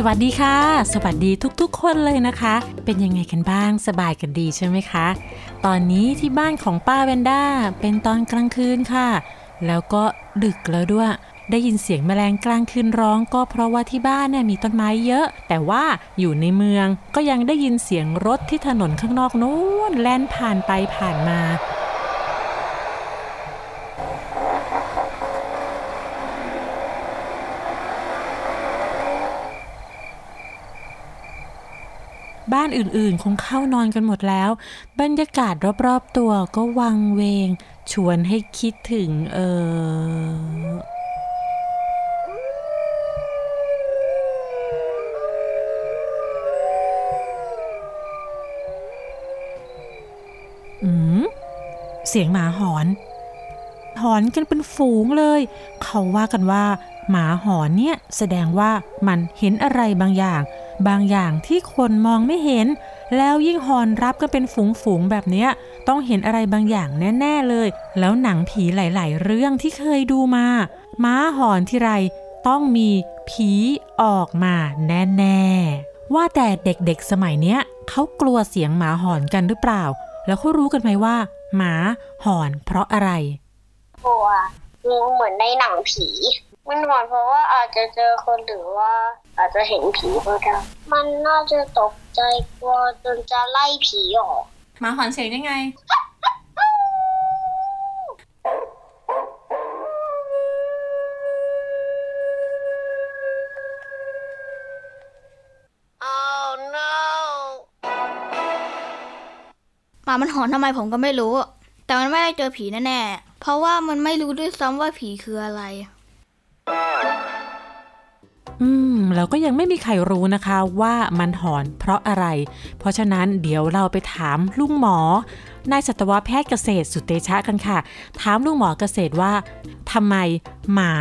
สวัสดีค่ะ สวัสดีทุกๆ คนเลยนะคะ เป็นยังไงกันบ้างสบายกันดีใช่ไหมคะ ตอนนี้ที่บ้านของป้าเวนด้าเป็นตอนกลางคืนค่ะ แล้วก็ดึกแล้วด้วย ได้ยินเสียงแมลงกลางคืนร้อง ก็เพราะว่าที่บ้านเนี่ยมีต้นไม้เยอะ แต่ว่าอยู่ในเมืองก็ยังได้ยินเสียงรถที่ถนนข้างนอกนู้นแล่นผ่านไปผ่านมา บ้านอื่นๆ คงเข้านอนกันหมดแล้ว บรรยากาศรอบๆตัวก็วังเวง ชวนให้คิดถึงเอออืม เสียงหมาหอน หอนกันเป็นฝูงเลย เขาว่ากันว่า หมาหอนเนี่ยแสดงว่ามันเห็นอะไรบางอย่าง บางอย่างที่คนมองไม่เห็น แล้วยิ่งหอนรับกันเป็นฝูงๆแบบเนี้ยต้องเห็นอะไรบางอย่างแน่ ๆเลย แล้วหนังผีหลาย ๆ เรื่องที่เคยดูมา ม้าหอนที่ไรต้องมีผีออกมาแน่ๆ ว่าแต่เด็กๆสมัยเนี้ยเขากลัวเสียงหมาหอนกันหรือเปล่า แล้วเขารู้กันไหมว่า หมาหอนเพราะอะไรกลัวมีเหมือนในหนังผี มันหอนเพราะว่าอาจจะเจอคนหรือว่า อาจจะเห็นผีก็ได้มันน่าจะตกใจกลัวจนจะไล่ผีออกหมาหอนเสียงยังไงหมามันหอนทำไมผมก็ไม่รู้ แต่มันไม่ได้เจอผีแน่ๆ เพราะว่ามันไม่รู้ด้วยซ้ำว่าผีคืออะไร แล้วก็ยังไม่มีใครรู้นะคะว่ามันหอนเพราะอะไร เพราะฉะนั้นเดี๋ยวเราไปถามลุงหมอนายสัตวแพทย์เกษตรสุเตชะกันค่ะ ถามลุงหมอเกษตรว่าทำไมหมา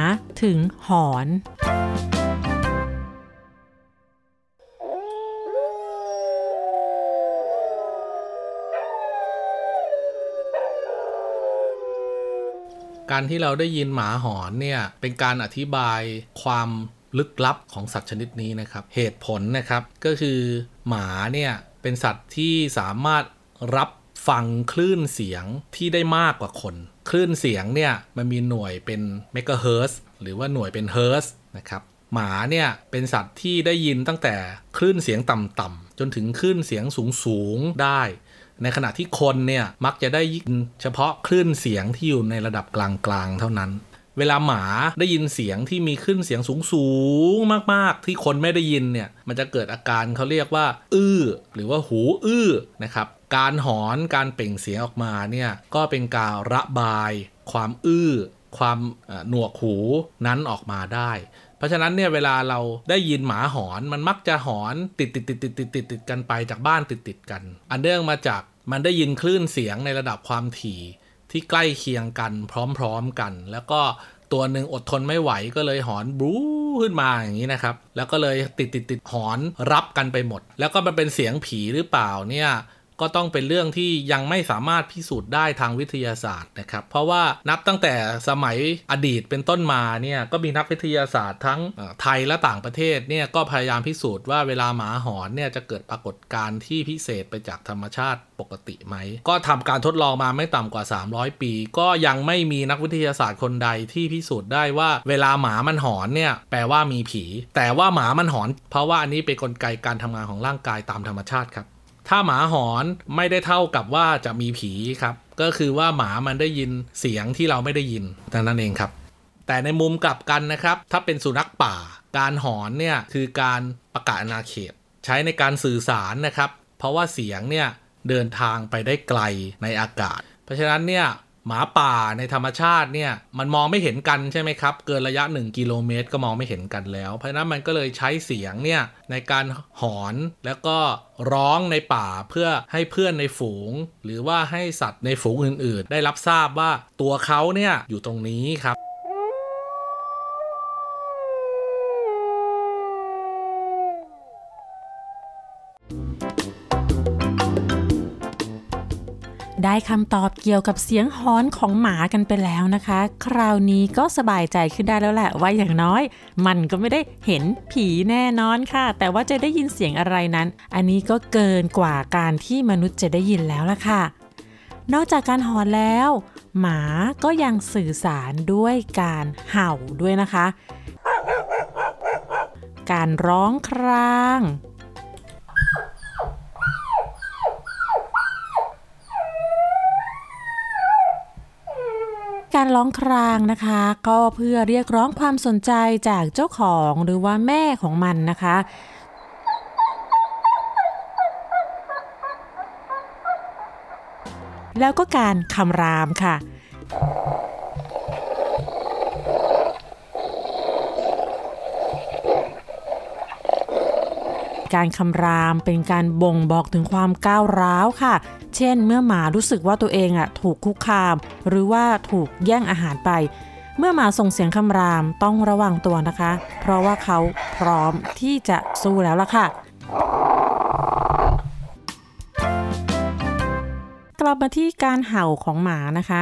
ถึงหอนการที่เราได้ยินหมาหอนเนี่ยเป็นการอธิบายความ ลึกลับของสัตว์ชนิดนี้นะครับ เหตุผลนะครับก็คือหมาเนี่ยเป็นสัตว์ที่สามารถรับฟังคลื่นเสียงที่ได้มากกว่าคน คลื่นเสียงเนี่ยมันมีหน่วยเป็นเมกะเฮิร์หรือว่าหน่วยเป็นเฮิร์นะครับหมาเนี่ยเป็นสัตว์ที่ได้ยินตั้งแต่คลื่นเสียงต่ำๆจนถึงคลื่นเสียงสูงๆได้ ในขณะที่คนเนี่ยมักจะได้ยินเฉพาะคลื่นเสียงที่อยู่ในระดับกลางๆเท่านั้น เวลาหมาได้ยินเสียงที่มีคลื่นเสียงสูงๆมากๆ ที่คนไม่ได้ยินเนี่ยมันจะเกิดอาการเขาเรียกว่า อื้อ หรือว่าหูอื้อนะครับการหอนการเปล่งเสียงออกมาเนี่ยก็เป็นการระบาย ความอื้อ ความหนวกหูนั้นออกมาได้ เพราะฉะนั้นเนี่ยเวลาเราได้ยินหมาหอนมันมักจะหอนติดติดติดติดติดติดติดกันไปจากบ้านติดติดกัน อันเนื่องมาจากมันได้ยินคลื่นเสียงในระดับความถี่ ที่ใกล้เคียงกันพร้อมๆกัน แล้วก็ตัวหนึ่งอดทนไม่ไหวก็เลยหอนบลูขึ้นมาอย่างนี้นะครับ แล้วก็เลยติดติดติดหอนรับกันไปหมด แล้วก็มันเป็นเสียงผีหรือเปล่าเนี่ย ก็ต้องเป็นเรื่องที่ยังไม่สามารถพิสูจน์ได้ทางวิทยาศาสตร์นะครับ เพราะว่านับตั้งแต่สมัยอดีตเป็นต้นมาเนี่ยก็มีนักวิทยาศาสตร์ทั้งไทยและต่างประเทศเนี่ยก็พยายามพิสูจน์ว่าเวลาหมาหอนเนี่ยจะเกิดปรากฏการณ์ที่พิเศษไปจากธรรมชาติปกติไหม ก็ทำการทดลองมาไม่ต่ำกว่า 300 ปี ก็ยังไม่มีนักวิทยาศาสตร์คนใดที่พิสูจน์ได้ว่า เวลาหมามันหอนเนี่ยแปลว่ามีผี แต่ว่าหมามันหอน เพราะว่าอันนี้เป็นกลไกการทำงานของร่างกายตามธรรมชาติครับ ถ้าหมาหอนไม่ได้เท่ากับว่าจะมีผีครับ ก็คือว่าหมามันได้ยินเสียงที่เราไม่ได้ยินดังนั้นเองครับ แต่ในมุมกลับกันนะครับ ถ้าเป็นสุนัขป่า การหอนเนี่ยคือการประกาศอาณาเขต ใช้ในการสื่อสารนะครับ เพราะว่าเสียงเนี่ยเดินทางไปได้ไกลในอากาศ เพราะฉะนั้นเนี่ย หมาป่าในธรรมชาติเนี่ยมันมองไม่เห็นกันใช่ไหมครับ เกินระยะ 1 กิโลเมตรก็มองไม่เห็นกันแล้ว เพราะฉะนั้นมันก็เลยใช้เสียงเนี่ยในการหอนแล้วก็ร้องในป่าเพื่อให้เพื่อนในฝูง หรือว่าให้สัตว์ในฝูงอื่น ๆ ได้รับทราบว่าตัวเขาเนี่ยอยู่ตรงนี้ครับ ได้คำตอบเกี่ยวกับเสียงฮอนของหมากันไปแล้วนะคะ คราวนี้ก็สบายใจขึ้นได้แล้วแหละว่าอย่างน้อย มันก็ไม่ได้เห็นผีแน่นอนค่ะ แต่ว่าจะได้ยินเสียงอะไรนั้น อันนี้ก็เกินกว่าการที่มนุษย์จะได้ยินแล้วล่ะค่ะ นอกจากการหอนแล้ว หมาก็ยังสื่อสารด้วยการเห่าด้วยนะคะ การร้องคราง การร้องครางนะคะ ก็เพื่อเรียกร้องความสนใจจากเจ้าของหรือว่าแม่ของมันนะคะ แล้วก็การคำรามค่ะ การคำราม เป็นการบ่งบอกถึงความก้าวร้าวค่ะ เช่น เมื่อหมารู้สึกว่าตัวเองอะถูกคุกคาม หรือว่าถูกแย่งอาหารไป เมื่อหมาส่งเสียงคำรามต้องระวังตัวนะคะ เพราะว่าเขาพร้อมที่จะสู้แล้วล่ะค่ะกลับมาที่การเห่าของหมานะคะ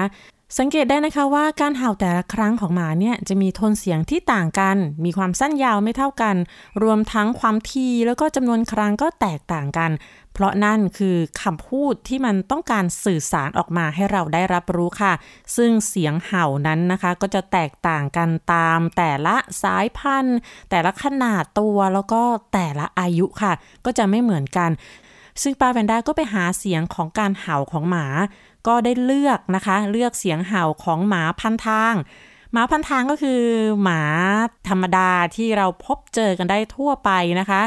สังเกตได้นะคะว่าการเห่าแต่ละครั้งของหมาเนี่ยจะมีโทนเสียงที่ต่างกัน มีความสั้นยาวไม่เท่ากัน รวมทั้งความทีแล้วก็จำนวนครั้งก็แตกต่างกัน เพราะนั่นคือคำพูดที่มันต้องการสื่อสารออกมาให้เราได้รับรู้ค่ะ ซึ่งเสียงเห่านั้นนะคะ ก็จะแตกต่างกันตาม แต่ละสายพันธุ์ แต่ละขนาดตัวแล้วก็แต่ละอายุค่ะ ก็จะไม่เหมือนกันซึ่งปาแวนด้าก็ไปหาเสียงของการเห่าของหมา ก็ได้เลือกนะคะ เลือกเสียงเห่าของหมาพันทาง หมาพันทางก็คือหมาธรรมดาที่เราพบเจอกันได้ทั่วไปนะคะ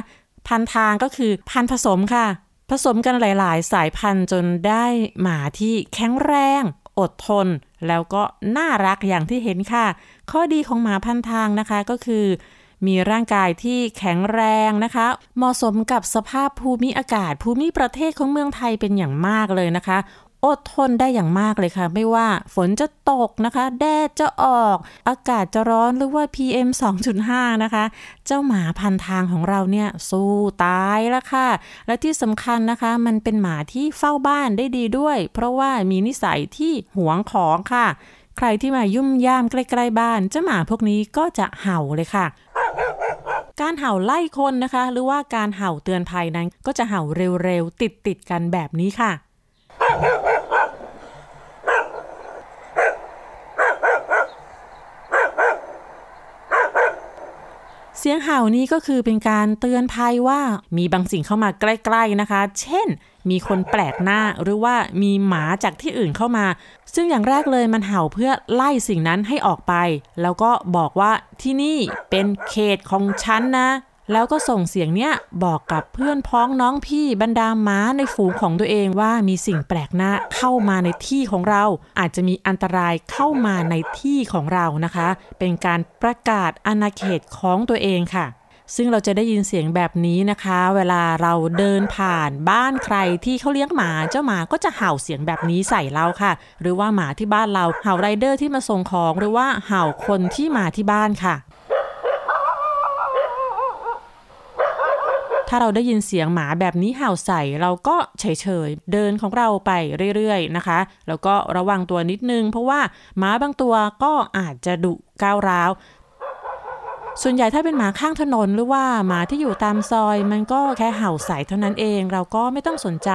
พันทางก็คือพันผสมค่ะ ผสมกันหลาย ๆ สายพันธุ์จนได้หมาที่แข็งแรง อดทน แล้วก็น่ารักอย่างที่เห็นค่ะ ข้อดีของหมาพันทางนะคะก็คือมีร่างกายที่แข็งแรงนะคะ เหมาะสมกับสภาพภูมิอากาศภูมิประเทศของเมืองไทยเป็นอย่างมากเลยนะคะ อดทนได้อย่างมากเลยค่ะ ไม่ว่าฝนจะตกนะคะ แดดจะออก อากาศจะร้อนหรือว่า PM 2.5 นะคะ เจ้าหมาพันทางของเราเนี่ย สู้ตายแล้วค่ะ และที่สำคัญนะคะ มันเป็นหมาที่เฝ้าบ้านได้ดีด้วย เพราะว่ามีนิสัยที่หวงของค่ะ ใครที่มายุ่มย่ามใกล้ๆบ้าน เจ้าหมาพวกนี้ก็จะเห่าเลยค่ะการเห่าไล่คนนะคะ หรือว่าการเห่าเตือนภัยนั้น ก็จะเห่าเร็วๆ ติดๆกันแบบนี้ค่ะ เสียงเห่านี้ก็คือเป็นการเตือนภัยว่ามีบางสิ่งเข้ามาใกล้ ๆนะคะ เช่น มีคนแปลกหน้าหรือว่ามีหมาจากที่อื่นเข้ามา ซึ่งอย่างแรกเลยมันเห่าเพื่อไล่สิ่งนั้นให้ออกไป แล้วก็บอกว่าที่นี่เป็นเขตของฉันนะ แล้วก็ส่งเสียงเนี้ยบอกกับเพื่อนพ้องน้องพี่บรรดาม้าในฝูงของตัวเองว่ามีสิ่งแปลกหน้าเข้ามาในที่ของเรา อาจจะมีอันตรายเข้ามาในที่ของเรานะคะ เป็นการประกาศอาณาเขตของตัวเองค่ะ ซึ่งเราจะได้ยินเสียงแบบนี้นะคะ เวลาเราเดินผ่านบ้านใครที่เขาเลี้ยงหมาเจ้าหมาก็จะเห่าเสียงแบบนี้ใส่เราค่ะ หรือว่าหมาที่บ้านเราเห่าไรเดอร์ที่มาส่งของหรือว่าเห่าคนที่มาที่บ้านค่ะ ถ้าเราได้ยินเสียงหมาแบบนี้เห่าใส่เราก็เฉยๆ เดินของเราไปเรื่อยๆนะคะ แล้วก็ระวังตัวนิดนึง เพราะว่าหมาบางตัวก็อาจจะดุก้าวร้าวส่วนใหญ่ถ้าเป็นหมาข้างถนนหรือว่าหมาที่อยู่ตามซอย มันก็แค่เห่าใส่เท่านั้นเอง เราก็ไม่ต้องสนใจ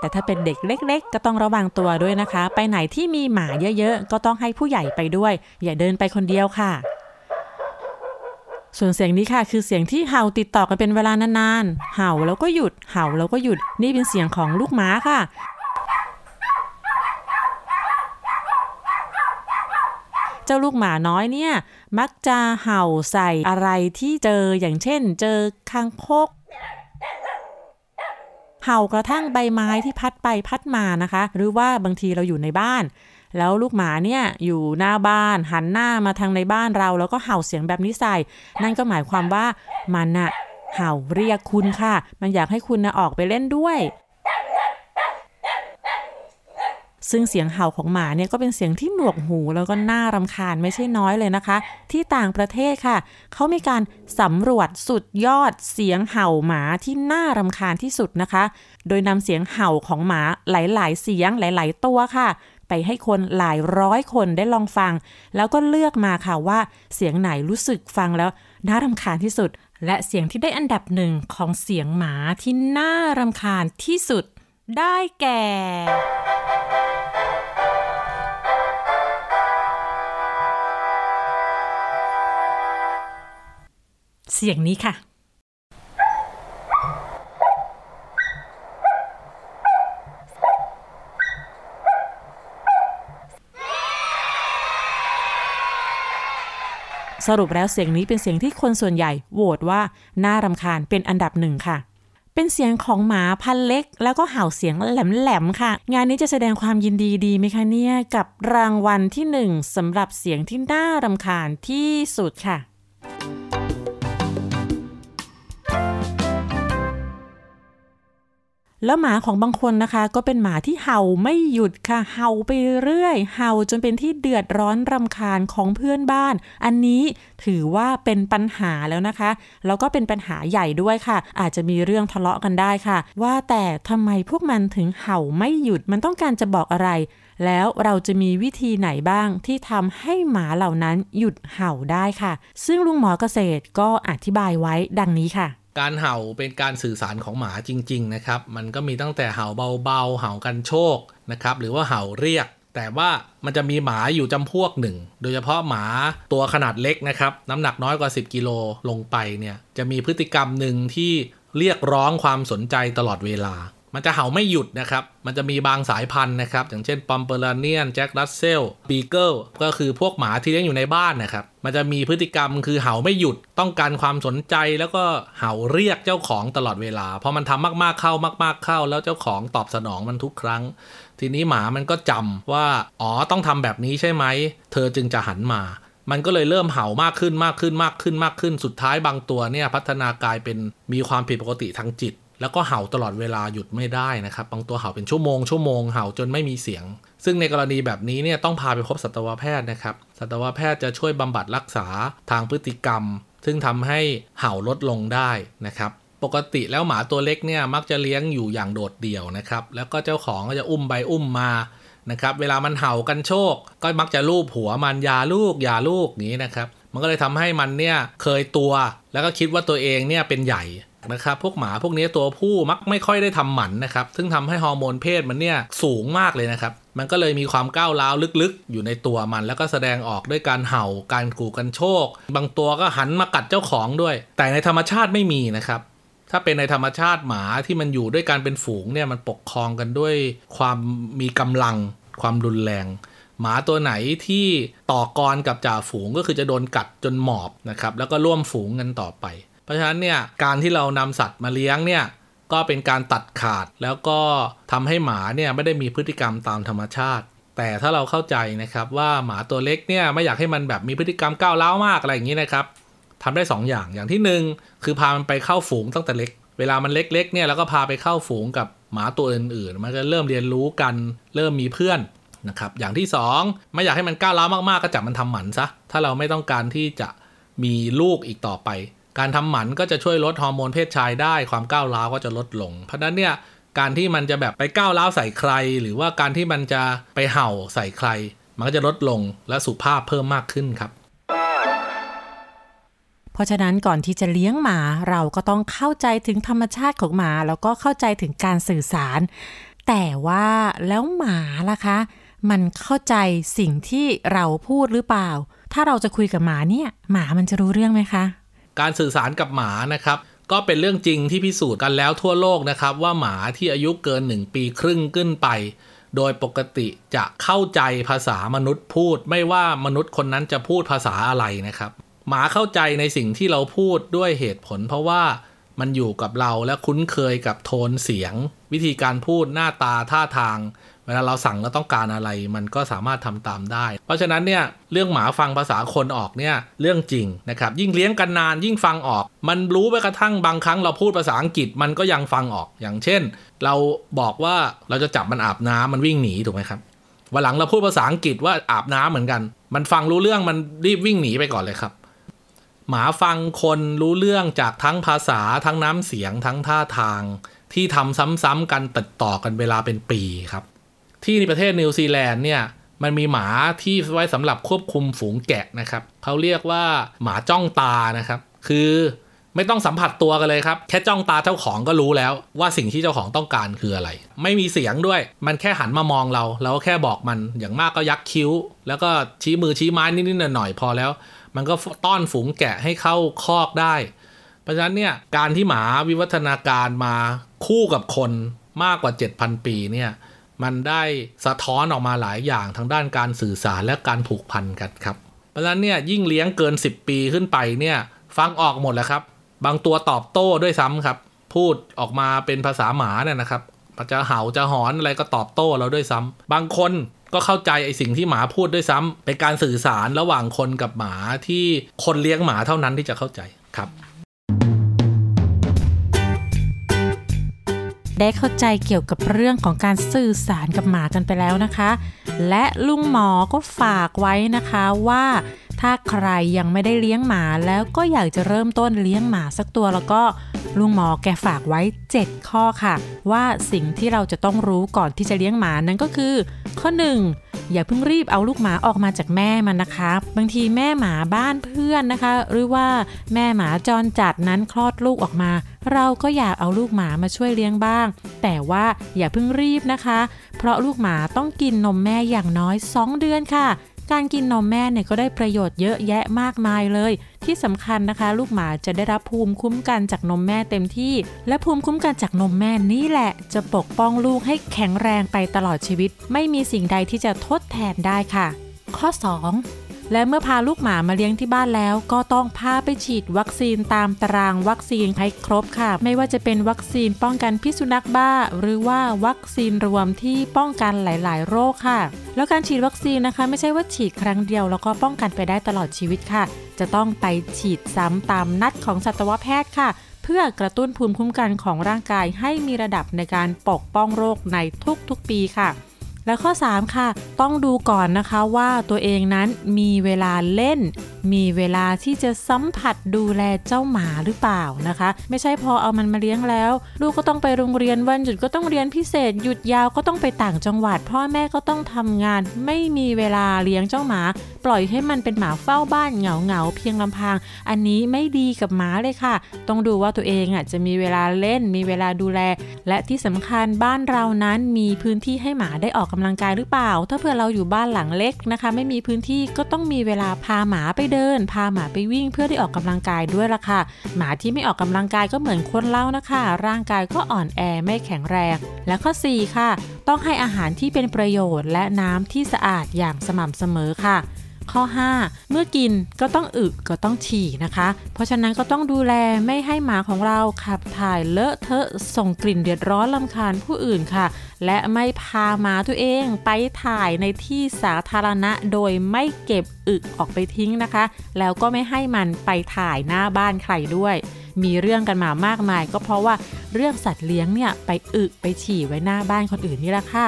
แต่ถ้าเป็นเด็กเล็ก ๆ ก็ต้องระวังตัวด้วยนะคะ ไปไหนที่มีหมาเยอะๆ ก็ต้องให้ผู้ใหญ่ไปด้วย อย่าเดินไปคนเดียวค่ะ ส่วนเสียงนี้ค่ะคือเสียงที่เห่าติดต่อกันเป็นเวลานานๆ เห่าแล้วก็หยุด เห่าแล้วก็หยุด นี่เป็นเสียงของลูกหมาค่ะเจ้าลูกหมาน้อยเนี่ย มักจะเห่าใส่อะไรที่เจออย่างเช่น เจอคางคก เห่ากระทั่งใบไม้ที่พัดไปพัดมานะคะ หรือว่าบางทีเราอยู่ในบ้าน แล้วลูกหมาเนี่ยอยู่หน้าบ้านหันหน้ามาทางในบ้านเรา แล้วก็เห่าเสียงแบบนี้ใส่นั่นก็หมายความว่ามันน่ะเห่าเรียกคุณค่ะ มันอยากให้คุณนะออกไปเล่นด้วย ซึ่งเสียงเห่าของหมาเนี่ยก็เป็นเสียงที่หนวกหูแล้วก็น่ารำคาญไม่ใช่น้อยเลยนะคะ ที่ต่างประเทศค่ะ เขามีการสำรวจสุดยอดเสียงเห่าหมาที่น่ารำคาญที่สุดนะคะ โดยนำเสียงเห่าของหมาหลาย ๆ เสียงหลาย ๆ ตัวค่ะไปให้คนหลายร้อยคนได้ลองฟัง แล้วก็เลือกมาค่ะว่าเสียงไหนรู้สึกฟังแล้วน่ารำคาญที่สุด และเสียงที่ได้อันดับหนึ่งของเสียงหมาที่น่ารำคาญที่สุดได้แก่ เสียงนี้ค่ะสรุปแล้วเสียงนี้เป็นเสียงที่คนส่วนใหญ่โหวตว่าน่ารำคาญเป็นอันดับหนึ่งค่ะ เป็นเสียงของหมาพันเล็ก แล้วก็เห่าเสียงแหลมๆค่ะ งานนี้จะแสดงความยินดีดีไหมคะเนี่ย กับรางวัลที่หนึ่งสำหรับเสียงที่น่ารำคาญที่สุดค่ะ แล้วหมาของบางคนนะคะ ก็เป็นหมาที่เห่าไม่หยุดค่ะ เห่าไปเรื่อย เห่าจนเป็นที่เดือดร้อนรำคาญของเพื่อนบ้าน อันนี้ถือว่าเป็นปัญหาแล้วนะคะ แล้วก็เป็นปัญหาใหญ่ด้วยค่ะ อาจจะมีเรื่องทะเลาะกันได้ค่ะ ว่าแต่ทำไมพวกมันถึงเห่าไม่หยุด มันต้องการจะบอกอะไร แล้วเราจะมีวิธีไหนบ้างที่ทำให้หมาเหล่านั้นหยุดเห่าได้ค่ะ ซึ่งลุงหมอเกษตรก็อธิบายไว้ดังนี้ค่ะ การเห่าเป็นการสื่อสารของหมาจริง ๆ นะครับ มันก็มีตั้งแต่เห่าเบาๆ เห่ากันโชคนะครับ หรือว่าเห่าเรียก แต่ว่ามันจะมีหมาอยู่จำพวกหนึ่ง โดยเฉพาะหมาตัวขนาดเล็กนะครับ น้ำหนักน้อยกว่า 10 กิโลลงไปเนี่ย จะมีพฤติกรรมหนึ่งที่เรียกร้องความสนใจตลอดเวลา มันจะเห่าไม่หยุดนะครับ มันจะมีบางสายพันธุ์นะครับ อย่างเช่นปอมเปอร์เนียนแจ็ครัสเซลบีเกิลก็คือพวกหมาที่เลี้ยงอยู่ในบ้านนะครับ มันจะมีพฤติกรรมคือเห่าไม่หยุด ต้องการความสนใจแล้วก็เห่าเรียกเจ้าของตลอดเวลา เพราะมันทำมากๆเข้ามาก ๆเข้า แล้วเจ้าของตอบสนองมันทุกครั้ง ทีนี้หมามันก็จำว่า อ๋อ ต้องทำแบบนี้ใช่ไหม เธอจึงจะหันมา มันก็เลยเริ่มเห่ามากขึ้นมากขึ้นมากขึ้นมากขึ้น สุดท้ายบางตัวเนี่ยพัฒนากลายเป็นมีความผิดปกติทางจิต แล้วก็เห่าตลอดเวลาหยุดไม่ได้นะครับ บางตัวเห่าเป็นชั่วโมงชั่วโมงเห่าจนไม่มีเสียง ซึ่งในกรณีแบบนี้เนี่ยต้องพาไปพบสัตวแพทย์นะครับ สัตวแพทย์จะช่วยบำบัดรักษาทางพฤติกรรม ซึ่งทำให้เห่าลดลงได้นะครับ ปกติแล้วหมาตัวเล็กเนี่ยมักจะเลี้ยงอยู่อย่างโดดเดี่ยวนะครับ แล้วก็เจ้าของก็จะอุ้มไปอุ้มมานะครับ เวลามันเห่ากันโชค ก็มักจะลูบหัวมันอยาลูกอยาลูกนี้นะครับ มันก็เลยทำให้มันเนี่ยเคยตัว แล้วก็คิดว่าตัวเองเนี่ยเป็นใหญ่ นะครับ พวกหมาพวกนี้ตัวผู้มักไม่ค่อยได้ทำหมันนะครับ ซึ่งทำให้ฮอร์โมนเพศมันเนี่ยสูงมากเลยนะครับ มันก็เลยมีความก้าวร้าวลึกๆ อยู่ในตัวมัน แล้วก็แสดงออกด้วยการเห่า การขู่กันโชค บางตัวก็หันมากัดเจ้าของด้วย แต่ในธรรมชาติไม่มีนะครับถ้าเป็นในธรรมชาติหมาที่มันอยู่ด้วยการเป็นฝูงเนี่ยมันปกครองกันด้วยความมีกำลัง ความรุนแรง หมาตัวไหนที่ต่อกรกับจ่าฝูงก็คือจะโดนกัดจนหมอบนะครับแล้วก็ร่วมฝูงกันต่อไป เพราะฉะนั้นเนี่ยการที่เรานำสัตว์มาเลี้ยงเนี่ยก็เป็นการตัดขาดแล้วก็ทำให้หมาเนี่ยไม่ได้มีพฤติกรรมตามธรรมชาติ แต่ถ้าเราเข้าใจนะครับว่าหมาตัวเล็กเนี่ยไม่อยากให้มันแบบมีพฤติกรรมก้าวร้าวมากอะไรอย่างนี้นะครับทำได้ 2 อย่างอย่างที่ 1 คือพามันไปเข้าฝูงตั้งแต่เล็ก เวลามันเล็กๆเนี่ยแล้วก็พาไปเข้าฝูงกับหมาตัวอื่นๆ มันก็เริ่มเรียนรู้กันเริ่มมีเพื่อนนะครับอย่างที่ 2 ไม่อยากให้มันก้าวร้าวมากๆ ก็จับมันทำหมันซะถ้าเราไม่ต้องการที่จะมีลูกอีกต่อไป การทำหมันก็จะช่วยลดฮอร์โมนเพศชายได้ความก้าวร้าวก็จะลดลง เพราะฉะนั้นเนี่ยการที่มันจะแบบไปก้าวร้าวใส่ใคร หรือว่าการที่มันจะไปเห่าใส่ใคร มันก็จะลดลงและสุภาพเพิ่มมากขึ้นครับ เพราะฉะนั้นก่อนที่จะเลี้ยงหมาเราก็ต้องเข้าใจถึงธรรมชาติของหมาแล้วก็เข้าใจถึงการสื่อสาร แต่ว่าแล้วหมาล่ะคะ มันเข้าใจสิ่งที่เราพูดหรือเปล่า ถ้าเราจะคุยกับหมาเนี่ย หมามันจะรู้เรื่องไหมคะ การสื่อสารกับหมานะครับก็เป็นเรื่องจริงที่พิสูจน์กันแล้วทั่วโลกนะครับ ว่าหมาที่อายุเกิน 1 ปีครึ่งขึ้นไป โดยปกติจะเข้าใจภาษามนุษย์พูด ไม่ว่ามนุษย์คนนั้นจะพูดภาษาอะไรนะครับ หมาเข้าใจในสิ่งที่เราพูดด้วยเหตุผล เพราะว่ามันอยู่กับเราและคุ้นเคยกับโทนเสียง วิธีการพูดหน้าตาท่าทาง เวลาเราสั่งแล้วต้องการอะไร มันก็สามารถทำตามได้ เพราะฉะนั้นเนี่ยเรื่องหมาฟังภาษาคนออกเนี่ยเรื่องจริงนะครับ ยิ่งเลี้ยงกันนานยิ่งฟังออก มันรู้ไปกระทั่งบางครั้งเราพูดภาษาอังกฤษมันก็ยังฟังออก อย่างเช่น เราบอกว่าเราจะจับมันอาบน้ำมันวิ่งหนีถูกไหมครับวันหลังเราพูดภาษาอังกฤษว่าอาบน้ำเหมือนกัน มันฟังรู้เรื่องมันรีบวิ่งหนีไปก่อนเลยครับ หมาฟังคนรู้เรื่องจากทั้งภาษาทั้งน้ำเสียงทั้งท่าทาง ที่ทำซ้ำๆกันติดต่อกันเวลาเป็นปีครับ ที่ในประเทศนิวซีแลนด์เนี่ยมันมีหมาที่ไว้สำหรับควบคุมฝูงแกะนะครับเขาเรียกว่าหมาจ้องตานะครับ คือไม่ต้องสัมผัสตัวกันเลยครับ แค่จ้องตาเจ้าของก็รู้แล้วว่าสิ่งที่เจ้าของต้องการคืออะไร ไม่มีเสียงด้วย มันแค่หันมามองเราเราก็แค่บอกมันอย่างมากก็ยักคิ้ว แล้วก็ชี้มือชี้ไม้นิดๆหน่อยๆพอแล้ว มันก็ต้อนฝูงแกะให้เข้าคอกได้ เพราะฉะนั้นเนี่ยการที่หมาวิวัฒนาการมาคู่กับคนมากกว่า 7,000 ปีเนี่ย มันได้สะท้อนออกมาหลายอย่างทางด้านการสื่อสารและการผูกพันกันครับ เพราะฉะนั้นเนี่ยยิ่งเลี้ยงเกิน 10 ปีขึ้นไปเนี่ยฟังออกหมดแล้วครับ บางตัวตอบโต้ด้วยซ้ำครับ พูดออกมาเป็นภาษาหมาเนี่ยนะครับจะเห่าจะหอนอะไรก็ตอบโต้เราด้วยซ้ำบางคนก็เข้าใจไอสิ่งที่หมาพูดด้วยซ้ำเป็นการสื่อสารระหว่างคนกับหมาที่คนเลี้ยงหมาเท่านั้นที่จะเข้าใจครับ ได้เข้าใจเกี่ยวกับเรื่องของการสื่อสารกับหมากันไปแล้วนะคะ และลุงหมอก็ฝากไว้นะคะว่า ถ้าใครยังไม่ได้เลี้ยงหมาแล้วก็อยากจะเริ่มต้นเลี้ยงหมาสักตัวแล้วก็ลุงหมอแกฝากไว้ 7 ข้อค่ะ ว่าสิ่งที่เราจะต้องรู้ก่อนที่จะเลี้ยงหมานั้นก็คือ ข้อ 1 อย่าเพิ่งรีบเอาลูกหมาออกมาจากแม่มันนะคะ บางทีแม่หมาบ้านเพื่อนนะคะ หรือว่าแม่หมาจรจัดนั้นคลอดลูกออกมา เราก็อยากเอาลูกหมามาช่วยเลี้ยงบ้าง แต่ว่าอย่าเพิ่งรีบนะคะ เพราะลูกหมาต้องกินนมแม่อย่างน้อย 2 เดือนค่ะ การกินนมแม่เนี่ยก็ได้ประโยชน์เยอะแยะมากมายเลย ที่สำคัญนะคะ ลูกหมาจะได้รับภูมิคุ้มกันจากนมแม่เต็มที่ และภูมิคุ้มกันจากนมแม่นี่แหละ จะปกป้องลูกให้แข็งแรงไปตลอดชีวิต ไม่มีสิ่งใดที่จะทดแทนได้ค่ะ ข้อ 2 และเมื่อพาลูกหมามาเลี้ยงที่บ้านแล้ว ก็ต้องพาไปฉีดวัคซีนตามตารางวัคซีนให้ครบค่ะ ไม่ว่าจะเป็นวัคซีนป้องกันพิษสุนัขบ้า หรือว่าวัคซีนรวมที่ป้องกันหลาย ๆ โรคค่ะ แล้วการฉีดวัคซีนนะคะ ไม่ใช่ว่าฉีดครั้งเดียว แล้วก็ป้องกันไปได้ตลอดชีวิตค่ะ จะต้องไปฉีดซ้ำตามนัดของสัตวแพทย์ค่ะเพื่อกระตุ้นภูมิคุ้มกันของร่างกายให้มีระดับในการปกป้องโรคในทุกๆปีค่ะ และข้อ 3 ค่ะ ต้องดูก่อนนะคะว่าตัวเองนั้นมีเวลาเล่น มีเวลาที่จะสัมผัสดูแลเจ้าหมาหรือเปล่านะคะ ไม่ใช่พอเอามันมาเลี้ยงแล้ว ลูกก็ต้องไปโรงเรียนวันหยุดก็ต้องเรียนพิเศษ หยุดยาวก็ต้องไปต่างจังหวัด พ่อแม่ก็ต้องทำงาน ไม่มีเวลาเลี้ยงเจ้าหมา ปล่อยให้มันเป็นหมาเฝ้าบ้านเหงาเหงาเพียงลำพัง อันนี้ไม่ดีกับหมาเลยค่ะ ต้องดูว่าตัวเองอะจะมีเวลาเล่น มีเวลาดูแล และที่สำคัญบ้านเรานั้นมีพื้นที่ให้หมาได้ออกกำลังกายหรือเปล่า ถ้าเผื่อเราอยู่บ้านหลังเล็กนะคะ ไม่มีพื้นที่ก็ต้องมีเวลาพาหมาไปเดิน พาหมาไปวิ่งเพื่อได้ออกกำลังกายด้วยล่ะค่ะ หมาที่ไม่ออกกำลังกายก็เหมือนคนเล่านะคะ ร่างกายก็อ่อนแอไม่แข็งแรง และข้อ 4 ค่ะ ต้องให้อาหารที่เป็นประโยชน์และน้ำที่สะอาดอย่างสม่ำเสมอค่ะ ข้อ 5 เมื่อกินก็ต้องอึก็ต้องฉี่นะคะ เพราะฉะนั้นก็ต้องดูแลไม่ให้หมาของเราขับถ่ายเลอะเทอะส่งกลิ่นเดือดร้อนลำคาญผู้อื่นค่ะ และไม่พาหมาตัวเองไปถ่ายในที่สาธารณะโดยไม่เก็บอึออกไปทิ้งนะคะ แล้วก็ไม่ให้มันไปถ่ายหน้าบ้านใครด้วย มีเรื่องกันมามากมาย ก็เพราะว่าเรื่องสัตว์เลี้ยงเนี่ยไปอึไปฉี่ไว้หน้าบ้านคนอื่นนี่แหละค่ะ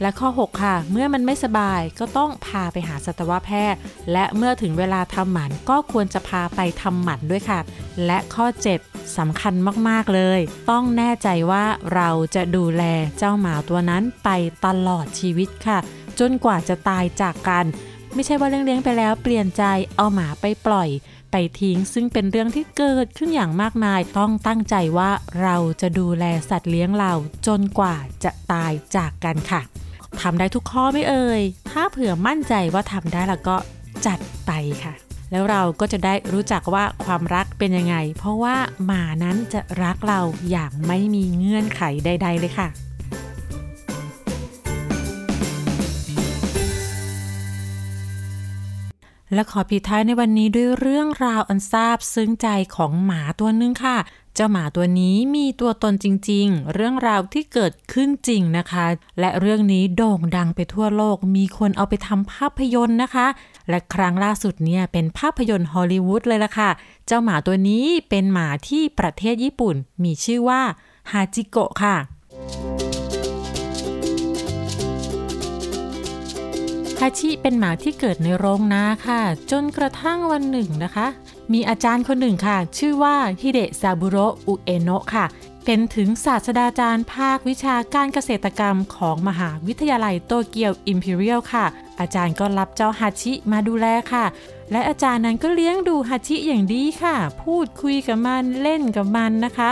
และข้อ 6 ค่ะ เมื่อมันไม่สบายก็ต้องพาไปหาสัตวแพทย์ และเมื่อถึงเวลาทำหมันก็ควรจะพาไปทำหมันด้วยค่ะ และข้อ 7สำคัญมากๆเลย ต้องแน่ใจว่าเราจะดูแลเจ้าหมาตัวนั้นไปตลอดชีวิตค่ะ จนกว่าจะตายจากกัน ไม่ใช่ว่าเลี้ยงไปแล้วเปลี่ยนใจเอาหมาไปปล่อยไปทิ้งซึ่งเป็นเรื่องที่เกิดขึ้นอย่างมากมายต้องตั้งใจว่าเราจะดูแลสัตว์เลี้ยงเราจนกว่าจะตายจากกันค่ะ ทำได้ทุกข้อไม่เอ่ย ถ้าเผื่อมั่นใจว่าทำได้แล้วก็จัดไปค่ะ แล้วเราก็จะได้รู้จักว่าความรักเป็นยังไง เพราะว่าหมานั้นจะรักเราอย่างไม่มีเงื่อนไขใด ๆ เลยค่ะและขอปิดท้ายในวันนี้ด้วยเรื่องราวอันซาบซึ้งใจของหมาตัวหนึงค่ะ เจ้าหมาตัวนี้มีตัวตนจริง ๆ เรื่องราวที่เกิดขึ้นจริงนะคะ และเรื่องนี้โด่งดังไปทั่วโลก มีคนเอาไปทำภาพยนตร์นะคะ และครั้งล่าสุดเนี่ยเป็นภาพยนตร์ฮอลลีวูดเลยล่ะค่ะ เจ้าหมาตัวนี้เป็นหมาที่ประเทศญี่ปุ่น มีชื่อว่าฮาจิโกะค่ะฮาชิเป็นหมาที่เกิดในโรงนาค่ะ จนกระทั่งวันหนึ่งนะคะ มีอาจารย์คนหนึ่งค่ะ ชื่อว่าฮิเดะซาบุโรอุเอโนะค่ะ เป็นถึงศาสตราจารย์ภาควิชาการเกษตรกรรมของมหาวิทยาลัยโตเกียวอิมพีเรียลค่ะ อาจารย์ก็รับเจ้าฮาชิมาดูแลค่ะ และอาจารย์นั้นก็เลี้ยงดูฮาชิอย่างดีค่ะ พูดคุยกับมันเล่นกับมันนะคะ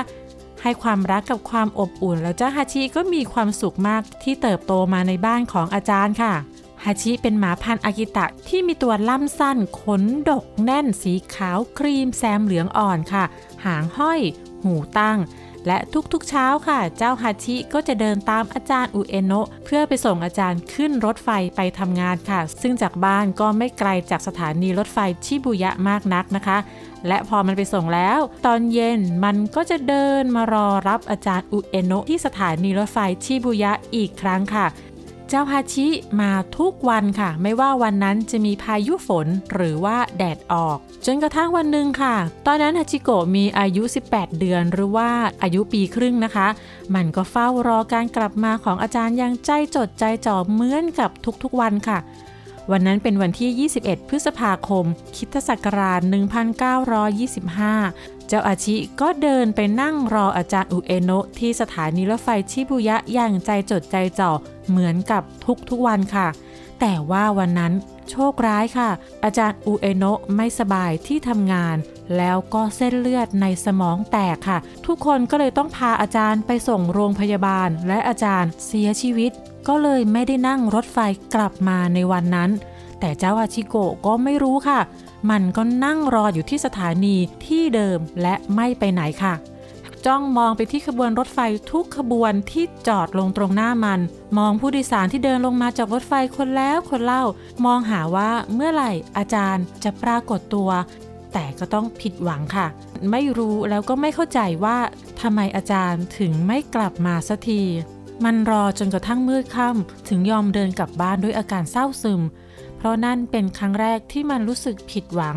ให้ความรักกับความอบอุ่น แล้วเจ้าฮาชิก็มีความสุขมากที่เติบโตมาในบ้านของอาจารย์ค่ะ ฮาชิเป็นหมาพันธุ์อากิตะที่มีตัวล่ำสั้น ขนดกแน่นสีขาวครีมแซมเหลืองอ่อนค่ะ หางห้อย หูตั้ง และทุกๆเช้าค่ะ เจ้าฮาชิก็จะเดินตามอาจารย์อุเอโนะเพื่อไปส่งอาจารย์ขึ้นรถไฟไปทำงานค่ะ ซึ่งจากบ้านก็ไม่ไกลจากสถานีรถไฟชิบุยะมากนักนะคะ และพอมันไปส่งแล้ว ตอนเย็นมันก็จะเดินมารอรับอาจารย์อุเอโนะที่สถานีรถไฟชิบุยะอีกครั้งค่ะ เจ้าฮาชิมาทุกวันค่ะ ไม่ว่าวันนั้นจะมีพายุฝนหรือว่าแดดออก จนกระทั่งวันหนึ่งค่ะ ตอนนั้นฮาชิโกะมีอายุ 18 เดือนหรือว่าอายุปีครึ่งนะคะ มันก็เฝ้ารอการกลับมาของอาจารย์อย่างใจจดใจจ่อเหมือนกับทุกๆวันค่ะ วันนั้นเป็นวันที่ 21 พฤษภาคมคริสตศักราช 1925 เจ้าอาชิก็เดินไปนั่งรออาจารย์อุเอโนะที่สถานีรถไฟชิบุยะอย่างใจจดใจจ่อเหมือนกับทุกๆวันค่ะ แต่ว่าวันนั้นโชคร้ายค่ะ อาจารย์อุเอโนะไม่สบายที่ทำงาน แล้วก็เส้นเลือดในสมองแตกค่ะ ทุกคนก็เลยต้องพาอาจารย์ไปส่งโรงพยาบาล และอาจารย์เสียชีวิต ก็เลยไม่ได้นั่งรถไฟกลับมาในวันนั้น แต่เจ้าอาชิโกะก็ไม่รู้ค่ะ มันก็นั่งรออยู่ที่สถานีที่เดิมและไม่ไปไหนค่ะ จ้องมองไปที่ขบวนรถไฟทุกขบวนที่จอดลงตรงหน้ามัน มองผู้โดยสารที่เดินลงมาจากรถไฟคนแล้วคนเล่า มองหาว่าเมื่อไหร่อาจารย์จะปรากฏตัว แต่ก็ต้องผิดหวังค่ะ ไม่รู้แล้วก็ไม่เข้าใจว่าทำไมอาจารย์ถึงไม่กลับมาสักที มันรอจนกระทั่งมืดค่ำถึงยอมเดินกลับบ้านด้วยอาการเศร้าซึม เพราะนั่นเป็นครั้งแรกที่มันรู้สึกผิดหวัง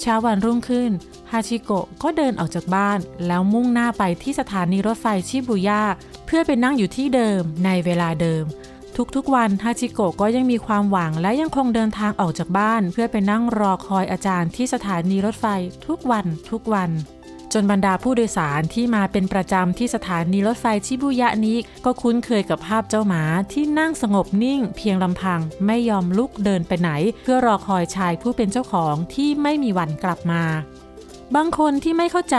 เช้าวันรุ่งขึ้น ฮาชิโกะก็เดินออกจากบ้าน แล้วมุ่งหน้าไปที่สถานีรถไฟชิบุย่าเพื่อไปนั่งอยู่ที่เดิมในเวลาเดิม ทุกๆวันฮาชิโกะก็ยังมีความหวังและยังคงเดินทางออกจากบ้าน เพื่อไปนั่งรอคอยอาจารย์ที่สถานีรถไฟทุกวันทุกวัน จนบรรดาผู้โดยสารที่มาเป็นประจำที่สถานีรถไฟชิบุยะนี้ ก็คุ้นเคยกับภาพเจ้าหมาที่นั่งสงบนิ่ง เพียงลำพังไม่ยอมลุกเดินไปไหน เพื่อรอคอยชายผู้เป็นเจ้าของที่ไม่มีวันกลับมา บางคนที่ไม่เข้าใจ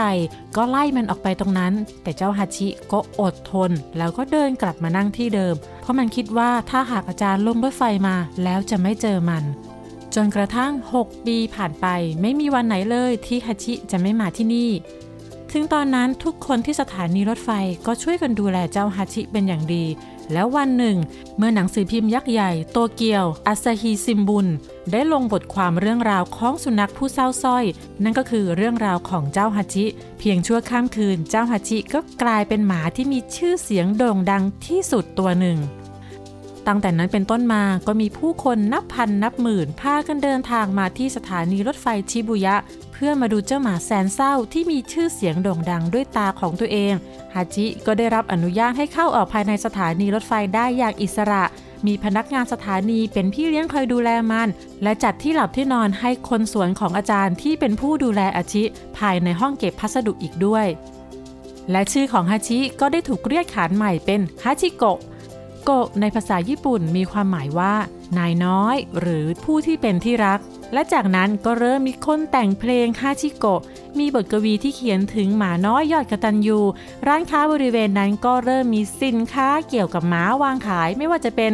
ก็ไล่มันออกไปตรงนั้น แต่เจ้าฮาชิก็อดทน แล้วก็เดินกลับมานั่งที่เดิม เพราะมันคิดว่าถ้าหากอาจารย์ลงรถไฟมาแล้วจะไม่เจอมันจนกระทั่ง 6 ปีผ่านไป ไม่มีวันไหนเลยที่ฮาชิจะไม่มาที่นี่ ถึงตอนนั้นทุกคนที่สถานีรถไฟก็ช่วยกันดูแลเจ้าฮาชิเป็นอย่างดี แล้ววันหนึ่ง เมื่อหนังสือพิมพ์ยักษ์ใหญ่โตเกียวอาซาฮิซิมบุนได้ลงบทความเรื่องราวของสุนัขผู้เศร้าส้อย นั่นก็คือเรื่องราวของเจ้าฮาชิ เพียงชั่วข้ามคืน เจ้าฮาชิก็กลายเป็นหมาที่มีชื่อเสียงโด่งดังที่สุดตัวหนึ่งตั้งแต่นั้นเป็นต้นมาก็มีผู้คนนับพันนับหมื่นพากันเดินทางมาที่สถานีรถไฟชิบุยะ เพื่อมาดูเจ้าหมาแสนเศร้าที่มีชื่อเสียงโด่งดังด้วยตาของตัวเองฮาจิก็ได้รับอนุญาตให้เข้าออกภายในสถานีรถไฟได้อย่างอิสระ มีพนักงานสถานีเป็นพี่เลี้ยงคอยดูแลมัน และจัดที่หลับที่นอนให้คนสวนของอาจารย์ที่เป็นผู้ดูแลอาชิ ภายในห้องเก็บพัสดุอีกด้วย และชื่อของฮาชิก็ได้ถูกเรียกขานใหม่เป็นฮาชิโกะโกะในภาษาญี่ปุ่นมีความหมายว่า นายน้อย หรือผู้ที่เป็นที่รักและจากนั้นก็เริ่มมีคนแต่งเพลงฮาชิโกะ มีบทกวีที่เขียนถึงหมาน้อยยอดกระตันยู ร้านค้าบริเวณนั้นก็เริ่มมีสินค้าเกี่ยวกับหมาวางขาย ไม่ว่าจะเป็น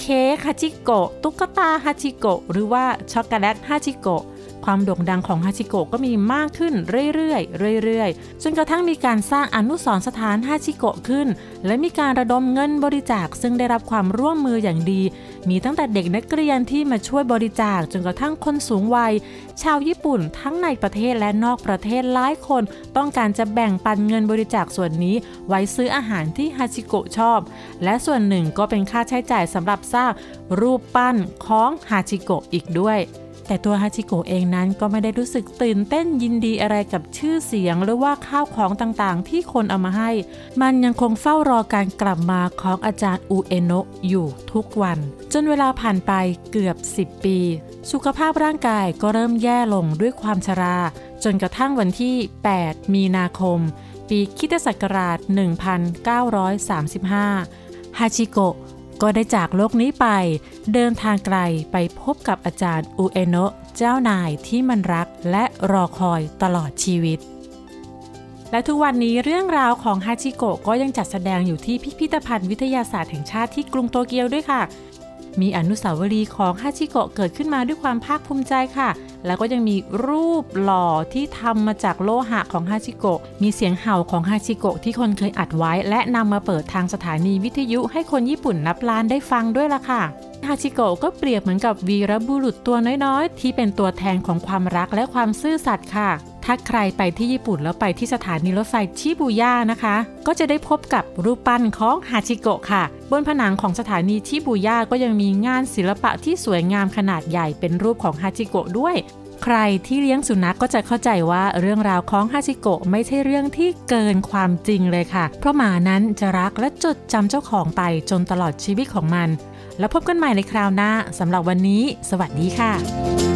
เค้กฮาชิโกะ ตุ๊กตาฮาชิโกะ หรือว่าช็อกโกแลตฮาชิโกะ ความโด่งดังของฮาชิโกะก็มีมากขึ้นเรื่อยๆเรื่อยๆ จนกระทั่งมีการสร้างอนุสรณ์สถานฮาชิโกะขึ้น และมีการระดมเงินบริจาคซึ่งได้รับความร่วมมืออย่างดี มีตั้งแต่เด็กนักเรียนที่มาช่วยบริจาคจนกระทั่งคนสูงวัย ชาวญี่ปุ่นทั้งในประเทศและนอกประเทศหลายคน ต้องการจะแบ่งปันเงินบริจาคส่วนนี้ ไว้ซื้ออาหารที่ฮาชิโกะชอบ และส่วนหนึ่งก็เป็นค่าใช้จ่ายสำหรับสร้างรูปปั้นของฮาชิโกะอีกด้วย แต่ตัวฮาชิโกะเองนั้นก็ไม่ได้รู้สึกตื่นเต้นยินดีอะไรกับชื่อเสียง หรือว่าข้าวของต่างๆ ที่คนเอามาให้ มันยังคงเฝ้ารอการกลับมาของอาจารย์อุเอโนะอยู่ทุกวัน จนเวลาผ่านไปเกือบ 10 ปี สุขภาพร่างกายก็เริ่มแย่ลงด้วยความชรา จนกระทั่งวันที่ 8 มีนาคม ปีคิตศักราช 1935 ฮาชิโกะ ก็ได้จากโลกนี้ไป เดินทางไกลไปพบกับอาจารย์อุเอโนะเจ้านายที่มันรักและรอคอยตลอดชีวิต และทุกวันนี้เรื่องราวของฮาชิโกะก็ยังจัดแสดงอยู่ที่พิพิธภัณฑ์วิทยาศาสตร์แห่งชาติที่กรุงโตเกียวด้วยค่ะ มีอนุสาวรีย์ของฮาชิโกะเกิดขึ้นมาด้วยความภาคภูมิใจค่ะ แล้วก็ยังมีรูปหล่อที่ทำมาจากโลหะของฮาชิโกะ มีเสียงเห่าของฮาชิโกะที่คนเคยอัดไว้ และนำมาเปิดทางสถานีวิทยุให้คนญี่ปุ่นนับล้านได้ฟังด้วยล่ะค่ะฮาชิโกะก็เปรียบเหมือนกับวีรบุรุษตัวน้อยๆ ที่เป็นตัวแทนของความรักและความซื่อสัตย์ค่ะ ถ้าใครไปที่ญี่ปุ่นแล้วไปที่สถานีรถไฟชิบูย่านะคะ ก็จะได้พบกับรูปปั้นของฮาชิโกะค่ะ บนผนังของสถานีชิบูย่าก็ยังมีงานศิลปะที่สวยงามขนาดใหญ่เป็นรูปของฮาชิโกะด้วยใครที่เลี้ยงสุนัขกก็จะเข้าใจว่าเรื่องราวของฮาชิโกะไม่ใช่เรื่องที่เกินความจริงเลยค่ะ เพราะหมานั้นจะรักและจดจำเจ้าของไปจนตลอดชีวิตของมัน แล้วพบกันใหม่ในคราวหน้าสำหรับวันนี้ สวัสดีค่ะ